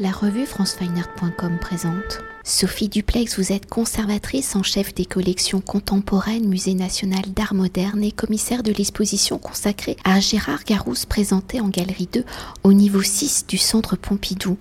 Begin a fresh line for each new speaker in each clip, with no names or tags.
La revue francefineart.com présente. Sophie Duplex, vous êtes conservatrice en chef des collections contemporaines Musée national d'art moderne et commissaire de l'exposition consacrée à Gérard Garousse présentée en galerie 2 au niveau 6 du centre Pompidou.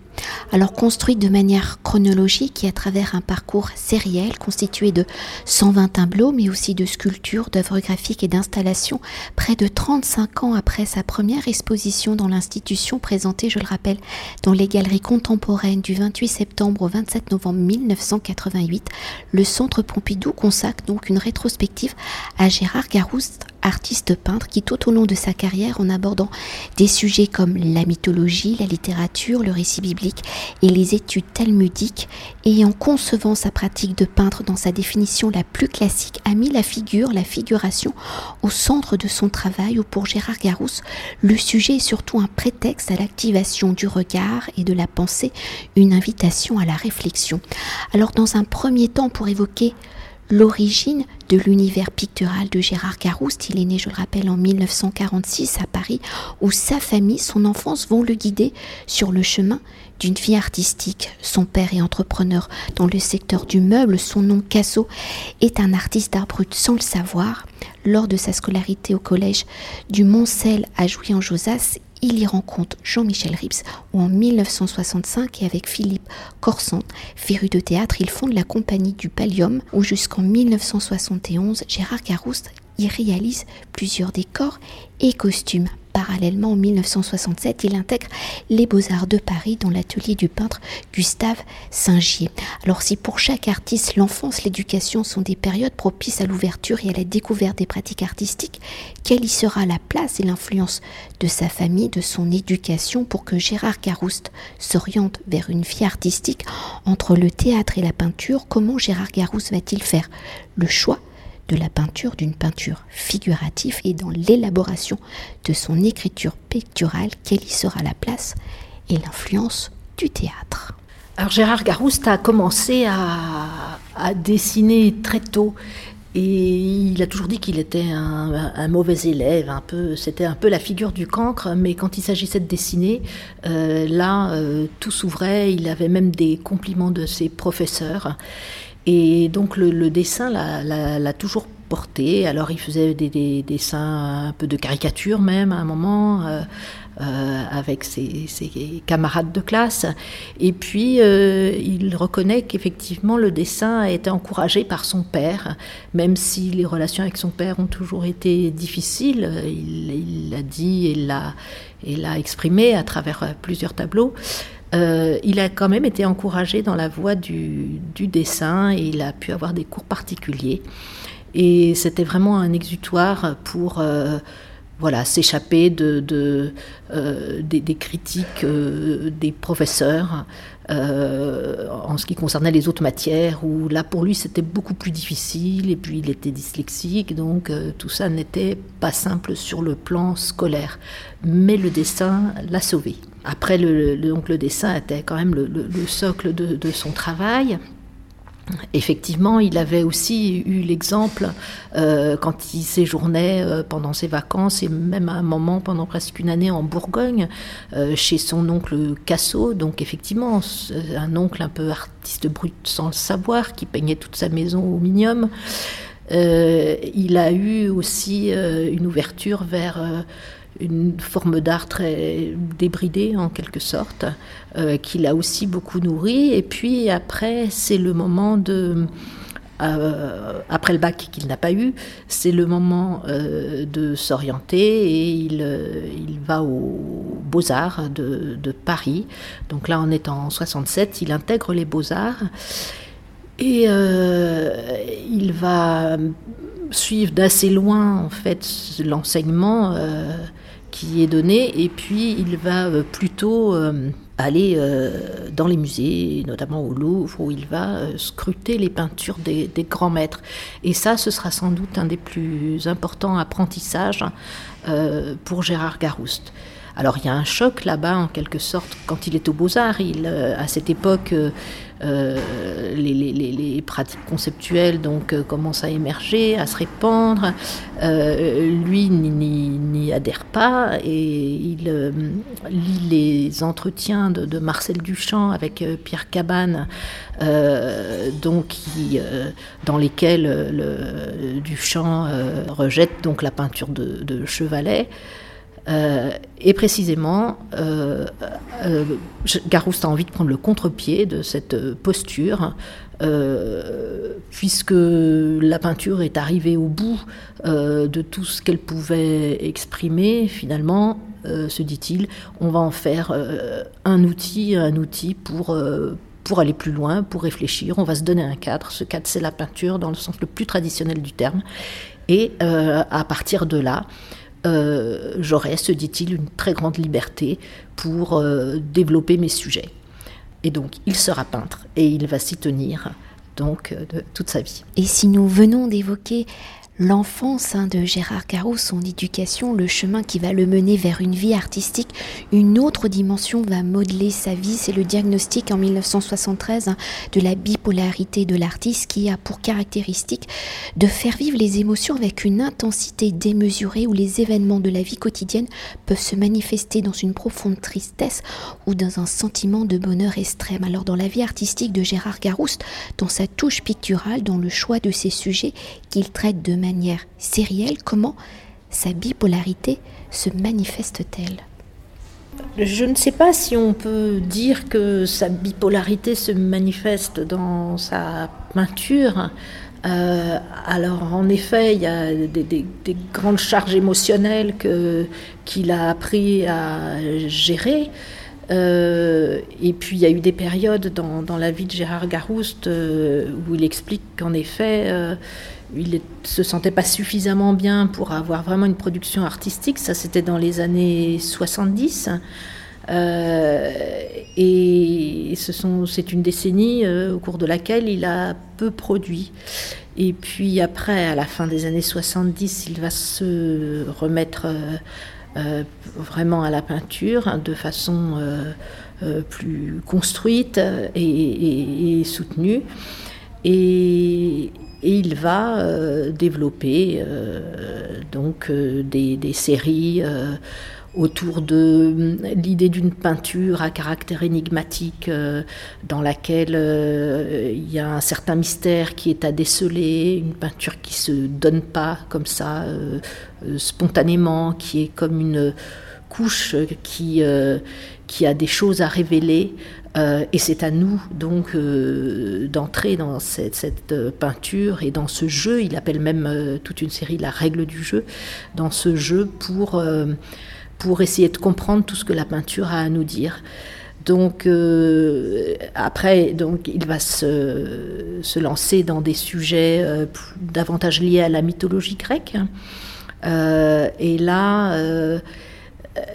Alors construite de manière chronologique et à travers un parcours sériel constitué de 120 tableaux mais aussi de sculptures, d'œuvres graphiques et d'installations, près de 35 ans après sa première exposition dans l'institution présentée, je le rappelle, dans les galeries contemporaines du 28 septembre au 27 novembre 1988, le Centre Pompidou consacre donc une rétrospective à Gérard Garouste, artiste peintre qui tout au long de sa carrière, en abordant des sujets comme la mythologie, la littérature, le récit biblique et les études talmudiques, et en concevant sa pratique de peintre dans sa définition la plus classique, a mis la figure, la figuration au centre de son travail, où pour Gérard Garouste, le sujet est surtout un prétexte à l'activation du regard et de la pensée, une invitation à la réflexion. Alors dans un premier temps, pour évoquer l'origine de l'univers pictural de Gérard Garouste. Il est né, je le rappelle, en 1946 à Paris, où sa famille, son enfance vont le guider sur le chemin d'une vie artistique. Son père est entrepreneur dans le secteur du meuble. Son nom, Casso, est un artiste d'art brut sans le savoir. Lors de sa scolarité au collège du Montcel à Jouy-en-Josas, il y rencontre Jean-Michel Rips, où en 1965, et avec Philippe Corsan, féru de théâtre, il fonde la compagnie du Pallium, où jusqu'en 1971, Gérard Garouste y réalise plusieurs décors et costumes. Parallèlement, en 1967, il intègre les Beaux-Arts de Paris dans l'atelier du peintre Gustave Saint-Gier. Alors si pour chaque artiste, l'enfance, l'éducation sont des périodes propices à l'ouverture et à la découverte des pratiques artistiques, quelle y sera la place et l'influence de sa famille, de son éducation pour que Gérard Garouste s'oriente vers une vie artistique entre le théâtre et la peinture? Comment Gérard Garouste va-t-il faire le choix de la peinture, d'une peinture figurative et dans l'élaboration de son écriture picturale, quelle y sera la place et l'influence du théâtre.
Alors Gérard Garouste a commencé à, dessiner très tôt et il a toujours dit qu'il était un, mauvais élève, un peu, c'était un peu la figure du cancre, mais quand il s'agissait de dessiner, euh, là, euh, tout s'ouvrait, il avait même des compliments de ses professeurs. Et donc le, dessin l'a toujours porté. Alors il faisait des, dessins un peu de caricature même à un moment. Euh, euh, avec ses, camarades de classe. Et puis, euh, il reconnaît qu'effectivement, le dessin a été encouragé par son père, même si les relations avec son père ont toujours été difficiles. Il l'a dit et l'a exprimé à travers plusieurs tableaux. Euh, il a quand même été encouragé dans la voie du, dessin et il a pu avoir des cours particuliers. Et c'était vraiment un exutoire pour euh, voilà, s'échapper de, euh, des, critiques des professeurs en ce qui concernait les autres matières, où là pour lui c'était beaucoup plus difficile, et puis il était dyslexique, donc tout ça n'était pas simple sur le plan scolaire. Mais le dessin l'a sauvé. Après, le, donc le dessin était quand même le, socle de, son travail. Effectivement, il avait aussi eu l'exemple euh, quand il séjournait euh, pendant ses vacances et même à un moment pendant presque une année en Bourgogne euh, chez son oncle Casso. Donc effectivement, un oncle un peu artiste brut sans le savoir qui peignait toute sa maison au minium. il a eu aussi une ouverture vers une forme d'art très débridée en quelque sorte, euh, qui l'a aussi beaucoup nourri. Et puis après, c'est le moment de... Euh, après le bac qu'il n'a pas eu, c'est le moment euh, de s'orienter et il, il, va aux Beaux-Arts de, de, Paris. Donc là, on est en 67, il intègre les Beaux-Arts et il va suivre d'assez loin en fait l'enseignement qui est donné, et puis il va euh, plutôt euh, aller euh, dans les musées, notamment au Louvre, où il va scruter les peintures des, grands maîtres. Et ça, ce sera sans doute un des plus importants apprentissages pour Gérard Garouste. Alors il y a un choc là-bas en quelque sorte quand il est aux beaux-arts. Il, à cette époque, euh, les, pratiques conceptuelles donc euh, commencent à émerger, à se répandre. Euh, lui n'y adhère pas et il lit les entretiens de, Marcel Duchamp avec Pierre Cabane, donc dans lesquels le, Duchamp rejette donc la peinture de, de Chevalet. Euh, et précisément, euh, euh, Garouste a envie de prendre le contre-pied de cette posture, puisque la peinture est arrivée au bout de tout ce qu'elle pouvait exprimer, finalement, se dit-il, on va en faire un outil, un outil pour, pour aller plus loin, pour réfléchir, on va se donner un cadre. Ce cadre, c'est la peinture dans le sens le plus traditionnel du terme. Et à partir de là, euh, j'aurai, se dit-il, une très grande liberté pour euh, développer mes sujets. Et donc, il sera peintre et il va s'y tenir donc euh, de toute sa vie.
Et si nous venons d'évoquer l'enfance de Gérard Carreau, son éducation, le chemin qui va le mener vers une vie artistique, une autre dimension va modeler sa vie. C'est le diagnostic en 1973 hein, de la bipolarité de l'artiste qui a pour caractéristique de faire vivre les émotions avec une intensité démesurée où les événements de la vie quotidienne peuvent se manifester dans une profonde tristesse ou dans un sentiment de bonheur extrême. Alors dans la vie artistique de Gérard Garouste, dans sa touche picturale, dans le choix de ses sujets qu'il traite de manière sérielle, comment sa bipolarité se manifeste-t-elle?
Je ne sais pas si on peut dire que sa bipolarité se manifeste dans sa peinture. Euh, alors en effet, il y a des, grandes charges émotionnelles qu'il a appris à gérer. Euh, et puis il y a eu des périodes dans, la vie de Gérard Garouste euh, où il explique qu'en effet, il ne se sentait pas suffisamment bien pour avoir vraiment une production artistique. Ça, c'était dans les années 70. Euh, et c'est une décennie euh, au cours de laquelle il a peu produit. Et puis après, à la fin des années 70, il va se remettre euh, vraiment à la peinture hein, de façon plus construite et, soutenue. Et, il va euh, développer euh, donc euh, des, séries autour de l'idée d'une peinture à caractère énigmatique dans laquelle il y a un certain mystère qui est à déceler, une peinture qui se donne pas comme ça spontanément, qui est comme une couche qui, qui a des choses à révéler. Euh, et c'est à nous donc euh, d'entrer dans cette, euh, peinture et dans ce jeu, il appelle même toute une série la règle du jeu, dans ce jeu pour, pour essayer de comprendre tout ce que la peinture a à nous dire. Donc après, donc, il va se, lancer dans des sujets davantage liés à la mythologie grecque. et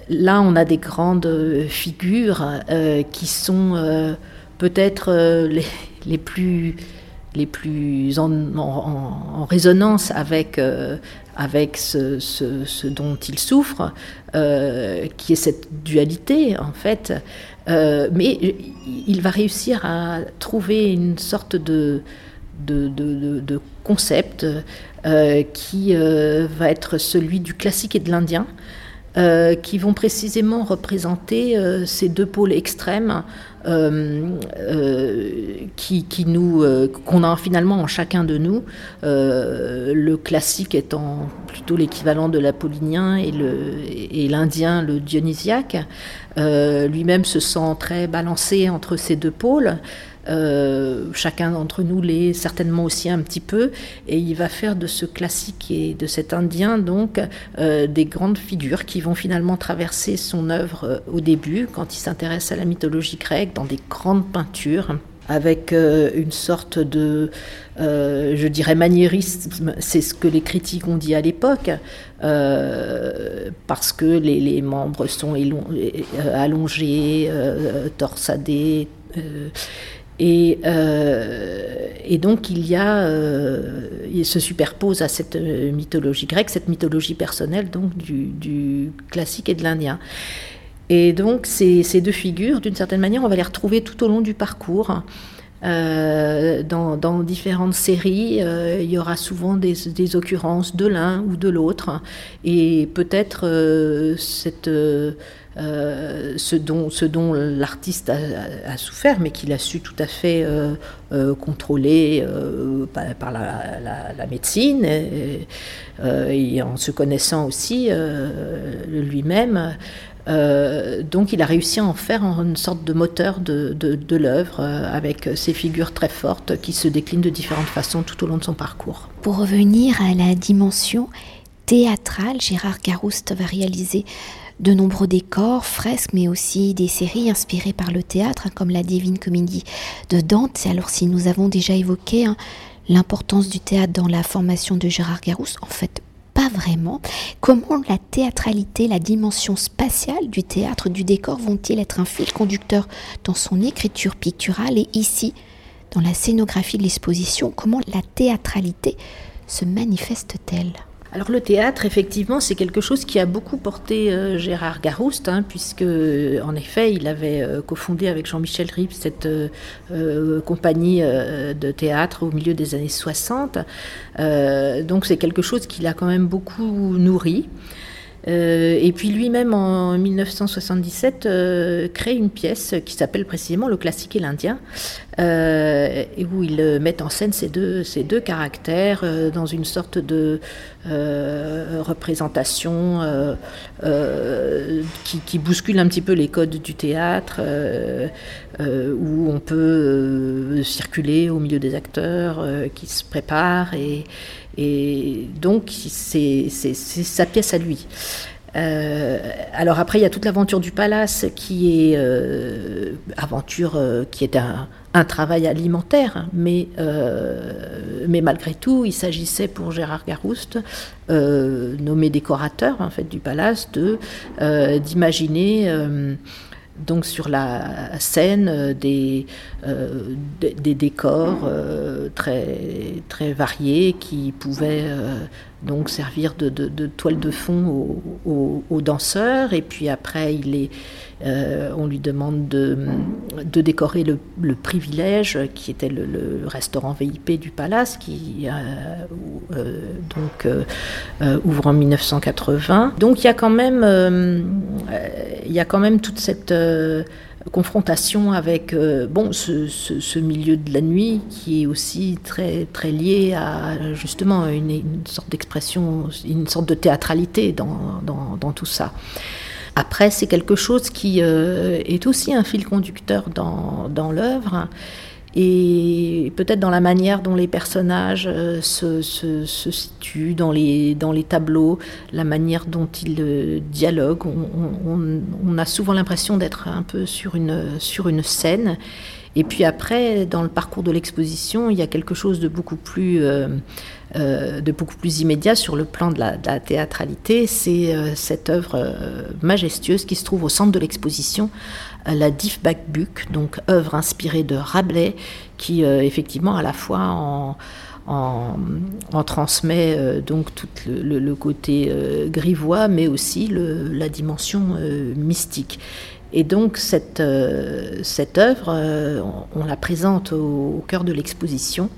là, on a des grandes euh, figures euh, qui sont euh, peut-être les plus en, résonance avec, avec ce, dont il souffre, qui est cette dualité en fait. mais il va réussir à trouver une sorte de, de concept qui va être celui du classique et de l'indien. Euh, qui vont précisément représenter euh, ces deux pôles extrêmes euh, qui, nous qu'on a finalement en chacun de nous. le classique étant plutôt l'équivalent de l'apollinien et, et l'indien le dionysiaque. lui-même se sent très balancé entre ces deux pôles. Euh, chacun d'entre nous l'est certainement aussi un petit peu, et il va faire de ce classique et de cet indien donc euh, des grandes figures qui vont finalement traverser son œuvre euh, au début, quand il s'intéresse à la mythologie grecque, dans des grandes peintures avec une sorte de, je dirais, maniérisme, c'est ce que les critiques ont dit à l'époque, parce que les, les, membres sont allongés, torsadés, Et, et, donc il y a, il se superpose à cette mythologie grecque, cette mythologie personnelle donc du, classique et de l'indien. Et donc ces, deux figures, d'une certaine manière, on va les retrouver tout au long du parcours. Euh, dans, différentes séries, euh, il y aura souvent des, occurrences de l'un ou de l'autre, et peut-être euh, ce dont, l'artiste a, souffert, mais qu'il a su tout à fait contrôler par, la, médecine, et, en se connaissant aussi lui-même. Euh, donc il a réussi à en faire une sorte de moteur de, de, l'œuvre euh, avec ces figures très fortes qui se déclinent de différentes façons tout au long de son parcours.
Pour revenir à la dimension théâtrale, Gérard Garouste va réaliser de nombreux décors, fresques, mais aussi des séries inspirées par le théâtre, hein, comme la Divine Comédie de Dante. Alors si nous avons déjà évoqué hein, l'importance du théâtre dans la formation de Gérard Garouste, en fait pas vraiment. Comment la théâtralité, la dimension spatiale du théâtre, du décor vont-ils être un fil conducteur dans son écriture picturale et ici, dans la scénographie de l'exposition, comment la théâtralité se manifeste-t-elle?
Alors le théâtre, effectivement, c'est quelque chose qui a beaucoup porté euh, Gérard Garouste, hein, puisque en effet, il avait euh, cofondé avec Jean-Michel Ribes cette euh, compagnie de théâtre au milieu des années 60. donc c'est quelque chose qui l'a quand même beaucoup nourri. Euh, et puis lui-même, en 1977, euh, crée une pièce qui s'appelle précisément Le classique et l'Indien, euh, où il met en scène ces deux, ces deux caractères dans une sorte de représentation qui, qui, bouscule un petit peu les codes du théâtre, où on peut circuler au milieu des acteurs qui se préparent et et donc, c'est sa pièce à lui. Euh, alors après, il y a toute l'aventure du palace qui est euh, aventure euh, qui est un, travail alimentaire, mais, mais malgré tout, il s'agissait pour Gérard Garouste, nommé décorateur en fait du palace, d'imaginer donc sur la scène euh, des, euh, des, décors euh, très, très variés qui pouvaient donc servir de, toile de fond aux, danseurs. Et puis après, il est, on lui demande de, décorer le, privilège, qui était le, restaurant VIP du Palace, qui donc ouvre en 1980. Donc il y a quand même, toute cette confrontation avec euh, ce, milieu de la nuit qui est aussi très, très lié à justement une, sorte d'expression, une sorte de théâtralité dans, tout ça. Après, c'est quelque chose qui euh, est aussi un fil conducteur dans, l'œuvre et peut-être dans la manière dont les personnages euh, se, se, situent dans les, dans les tableaux, la manière dont ils euh, dialoguent. On, a souvent l'impression d'être un peu sur une, sur une scène. Et puis après, dans le parcours de l'exposition, il y a quelque chose de beaucoup plus, euh, de beaucoup plus immédiat sur le plan de la, théâtralité. C'est cette œuvre majestueuse qui se trouve au centre de l'exposition, la Diffbackbuck, donc œuvre inspirée de Rabelais, qui euh, effectivement à la fois en, transmet euh, donc tout le, côté euh, grivois, mais aussi la dimension mystique. Et donc cette, euh, cette œuvre, euh, on, la présente au, cœur de l'exposition,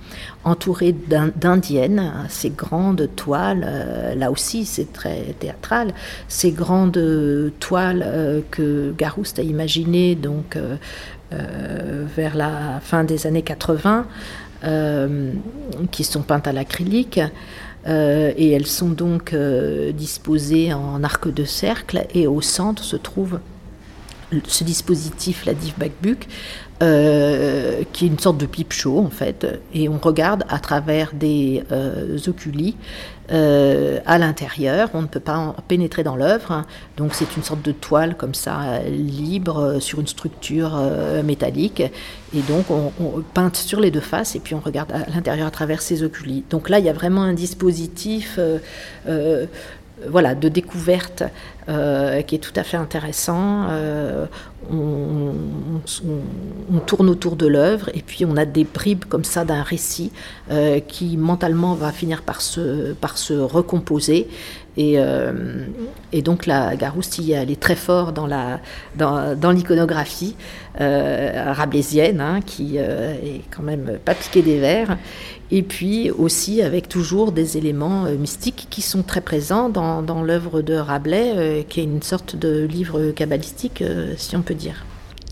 entourée d'indiennes, ces grandes toiles, euh, là aussi c'est très théâtral, ces grandes toiles que Garouste a imaginées donc, vers la fin des années 80, qui sont peintes à l'acrylique. et elles sont donc disposées en arc de cercle et au centre se trouve ce dispositif, la Div Backbook, euh, qui est une sorte de pipe show en fait, et on regarde à travers des euh, euh, à l'intérieur. On ne peut pas pénétrer dans l'œuvre, donc c'est une sorte de toile comme ça libre sur une structure métallique, et donc on, on, peinte sur les deux faces et puis on regarde à l'intérieur à travers ces oculi. Donc là, il y a vraiment un dispositif voilà, de découverte qui est tout à fait intéressant. On, tourne autour de l'œuvre et puis on a des bribes comme ça d'un récit qui mentalement va finir par se recomposer et, euh, et, donc la Garousti, elle est très fort dans, l'iconographie euh, rabelaisienne, hein, qui euh, est quand même pas piqué des vers. Et puis aussi avec toujours des éléments mystiques qui sont très présents dans, dans l'œuvre de Rabelais, qui est une sorte de livre kabbalistique, si on peut dire.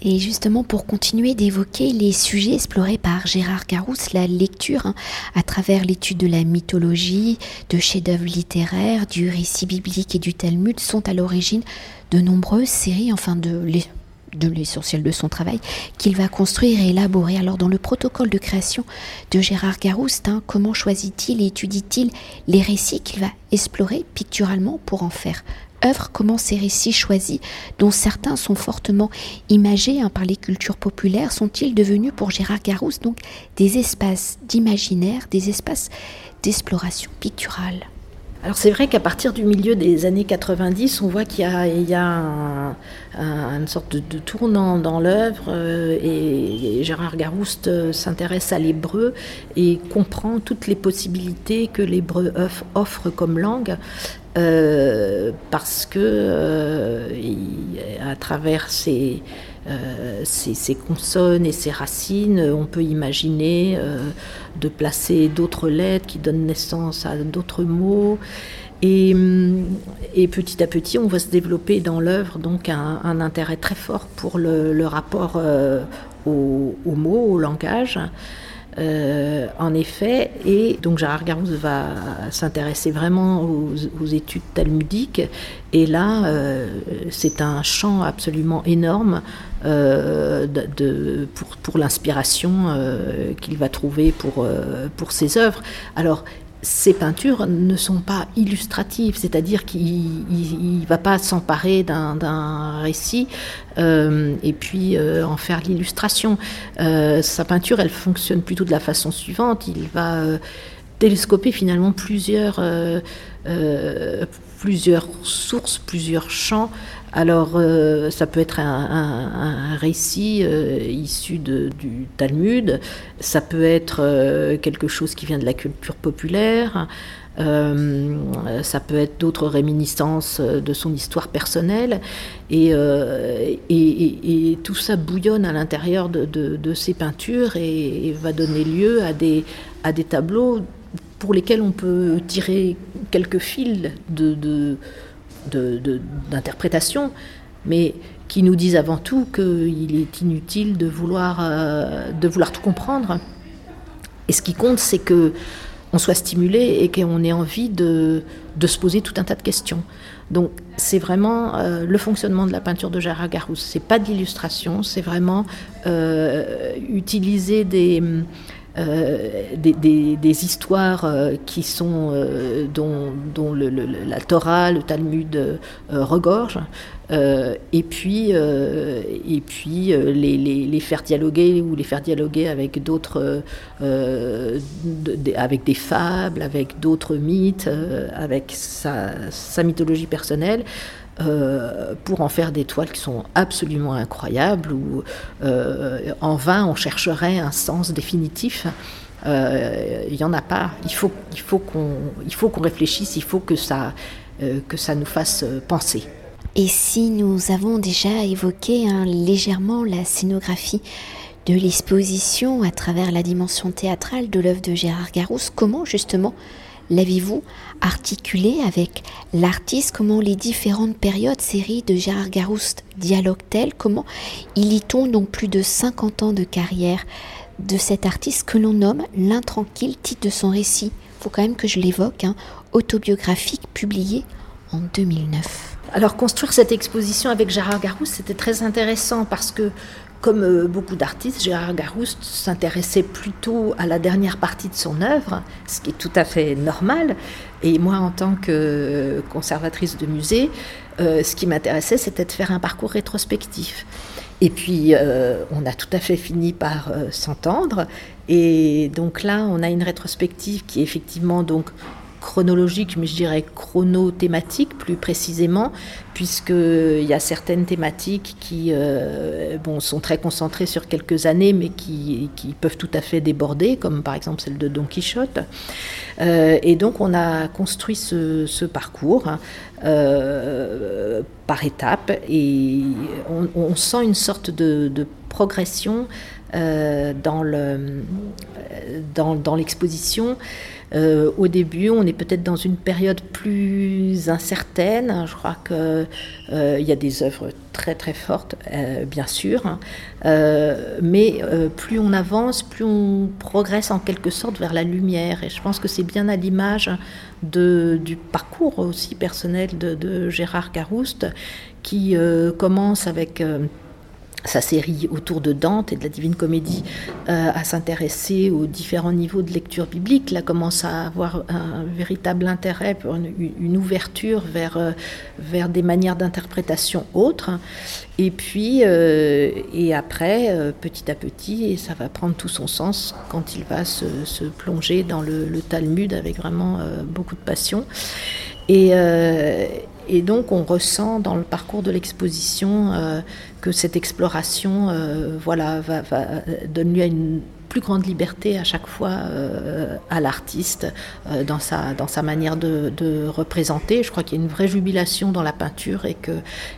Et justement, pour continuer d'évoquer les sujets explorés par Gérard Garousse, la lecture, hein, à travers l'étude de la mythologie, de chefs-d'œuvre littéraires, du récit biblique et du Talmud, sont à l'origine de nombreuses séries, enfin de l'essentiel de son travail qu'il va construire et élaborer. Alors dans le protocole de création de Gérard Garouste, hein, comment choisit-il et étudie-t-il les récits qu'il va explorer picturalement pour en faire comment ces récits choisis, dont certains sont fortement imagés hein, par les cultures populaires, sont-ils devenus pour Gérard Garousse donc des espaces d'imaginaire, des espaces d'exploration picturale?
Alors c'est vrai qu'à partir du milieu des années 90, on voit qu'il y a, une sorte de, tournant dans l'œuvre euh, et, Gérard Garouste euh, s'intéresse à l'hébreu et comprend toutes les possibilités que l'hébreu offre comme langue. Euh, parce que à travers ces, consonnes et ces racines, on peut imaginer de placer d'autres lettres qui donnent naissance à d'autres mots. Et, hum, et, petit à petit, on va se développer dans l'œuvre donc un, intérêt très fort pour le, rapport euh, aux, mots, au langage. Euh, en effet, et donc Gérard Garousse va s'intéresser vraiment aux, études talmudiques, et là, euh, c'est un champ absolument énorme euh, pour, l'inspiration qu'il va trouver pour, ses œuvres. Ces peintures ne sont pas illustratives, c'est-à-dire qu'il ne va pas s'emparer d'un récit euh, et puis euh, en faire l'illustration. Euh, sa peinture, elle fonctionne plutôt de la façon suivante. Il va télescoper finalement plusieurs, plusieurs sources, plusieurs champs. Alors, euh, ça peut être un, récit euh, issu du Talmud, ça peut être euh, quelque chose qui vient de la culture populaire, ça peut être d'autres réminiscences de son histoire personnelle, et, tout ça bouillonne à l'intérieur de, ses peintures et, va donner lieu à des tableaux pour lesquels on peut tirer quelques fils de d'interprétation, mais qui nous disent avant tout qu'il est inutile de vouloir, euh, de vouloir tout comprendre. Et ce qui compte, c'est que on soit stimulé et qu'on ait envie de, de, se poser tout un tas de questions. Donc c'est vraiment euh, le fonctionnement de la peinture de Gérard Garousse. C'est pas de l'illustration, c'est vraiment euh, utiliser des euh, des, histoires euh, qui sont euh, dont, la Torah, le Talmud regorge, et puis et puis les, faire dialoguer ou les faire dialoguer avec d'autres, avec des fables, avec d'autres mythes, avec sa mythologie personnelle. Euh, pour en faire des toiles qui sont absolument incroyables, où euh, en vain on chercherait un sens définitif. Euh, il n'y en a pas. Il faut, il faut qu'on réfléchisse, il faut que ça, que ça nous fasse penser.
Et si nous avons déjà évoqué hein, légèrement la scénographie de l'exposition à travers la dimension théâtrale de l'œuvre de Gérard Garousse, comment justement l'avez-vous articulé avec l'artiste? Comment les différentes périodes, séries de Gérard Garouste dialoguent-elles? Comment il y tombe donc plus de 50 ans de carrière de cet artiste que l'on nomme L'intranquille, titre de son récit? Faut quand même que je l'évoque, hein, autobiographique publié en 2009.
Alors construire cette exposition avec Gérard Garouste, c'était très intéressant parce que comme euh, beaucoup d'artistes, Gérard Garouste s'intéressait plutôt à la dernière partie de son œuvre, ce qui est tout à fait normal. Et moi, en tant que conservatrice de musée, euh, ce qui m'intéressait, c'était de faire un parcours rétrospectif. Et puis, euh, on a tout à fait fini par s'entendre. Et donc là, on a une rétrospective qui est effectivement donc chronologique, mais je dirais chronothématique plus précisément, puisqu'il y a certaines thématiques qui euh, sont très concentrées sur quelques années, mais qui, peuvent tout à fait déborder, comme par exemple celle de Don Quichotte. Euh, et donc on a construit ce, parcours euh, par étapes, et on, sent une sorte de, progression dans l'exposition. Euh, au début, on est peut-être dans une période plus incertaine. Je crois qu'il euh, y a des œuvres très très fortes, euh, bien sûr, hein. mais plus on avance, plus on progresse en quelque sorte vers la lumière. Et je pense que c'est bien à l'image du parcours aussi personnel de, de Gérard Garouste, qui commence avec sa série autour de Dante et de la Divine Comédie euh, à s'intéresser aux différents niveaux de lecture biblique, là commence à avoir un véritable intérêt pour une, ouverture vers, euh, vers des manières d'interprétation autres. Et puis, euh, et après, petit à petit, et ça va prendre tout son sens quand il va se, plonger dans le, le, Talmud avec vraiment beaucoup de passion. Et, et donc on ressent dans le parcours de l'exposition euh, que cette exploration euh, voilà, va, va, donne lieu à une plus grande liberté à chaque fois euh, à l'artiste dans, sa, dans sa manière de, de représenter. Je crois qu'il y a une vraie jubilation dans la peinture et que,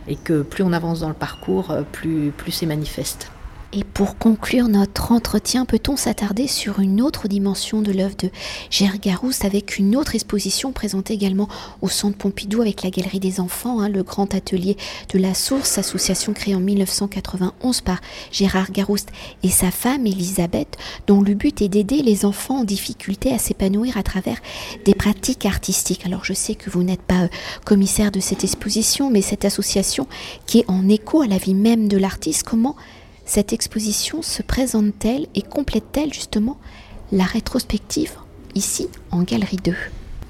et que plus on avance dans le parcours, plus, plus c'est manifeste.
Et pour conclure notre entretien, peut-on s'attarder sur une autre dimension de l'œuvre de Gérard Garouste avec une autre exposition présentée également au Centre Pompidou avec la Galerie des Enfants, hein, le grand atelier de la Source, association créée en 1991 par Gérard Garouste et sa femme Elisabeth, dont le but est d'aider les enfants en difficulté à s'épanouir à travers des pratiques artistiques. Alors je sais que vous n'êtes pas euh, commissaire de cette exposition, mais cette association qui est en écho à la vie même de l'artiste, comment cette exposition se présente-t-elle et complète-t-elle justement la rétrospective ici en Galerie 2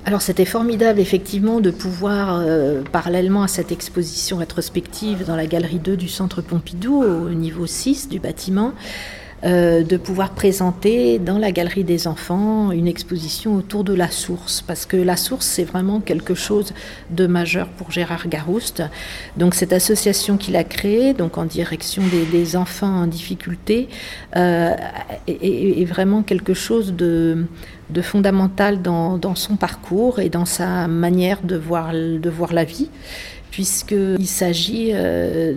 alors c'était formidable effectivement de pouvoir, euh, parallèlement à cette exposition rétrospective dans la galerie 2 du Centre Pompidou, au niveau 6 du bâtiment, euh, de pouvoir présenter dans la galerie des enfants une exposition autour de la source, parce que la source, c'est vraiment quelque chose de majeur pour Gérard Garouste. Donc cette association qu'il a créée, donc en direction des, enfants en difficulté, euh, est, vraiment quelque chose de, fondamental dans, son parcours et dans sa manière de voir la vie puisqu'il s'agit, euh,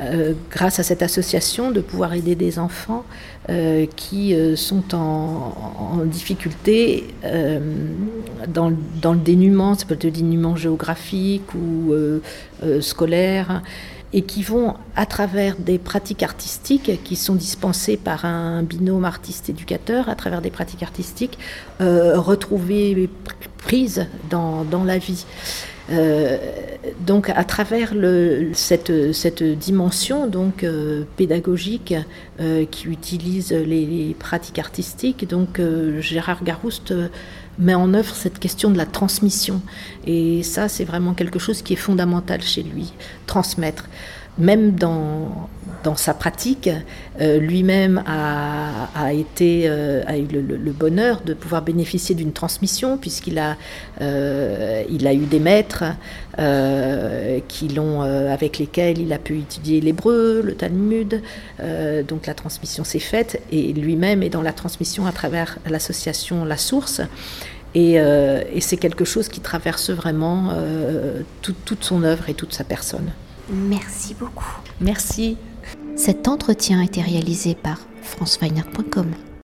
euh, grâce à cette association, de pouvoir aider des enfants euh, qui sont en, difficulté dans, dans, le dénuement, ça peut être le dénuement géographique ou scolaire, et qui vont, à travers des pratiques artistiques qui sont dispensées par un binôme artiste-éducateur, à travers des pratiques artistiques, retrouver prise dans, dans la vie. Euh, donc à travers cette, dimension donc euh, pédagogique euh, qui utilise les, les, pratiques artistiques, donc Gérard Garouste met en œuvre cette question de la transmission. Et ça, c'est vraiment quelque chose qui est fondamental chez lui, transmettre même dans, dans sa pratique, euh, lui-même a, a, été, euh, a eu le, bonheur de pouvoir bénéficier d'une transmission, puisqu'il a, euh, a eu des maîtres qui l'ont, avec lesquels il a pu étudier l'hébreu, le Talmud. donc la transmission s'est faite, et lui-même est dans la transmission à travers l'association La Source. Et, et c'est quelque chose qui traverse vraiment tout, toute son œuvre et toute sa personne.
Merci beaucoup.
Merci.
Cet entretien a été réalisé par franceweiner.com.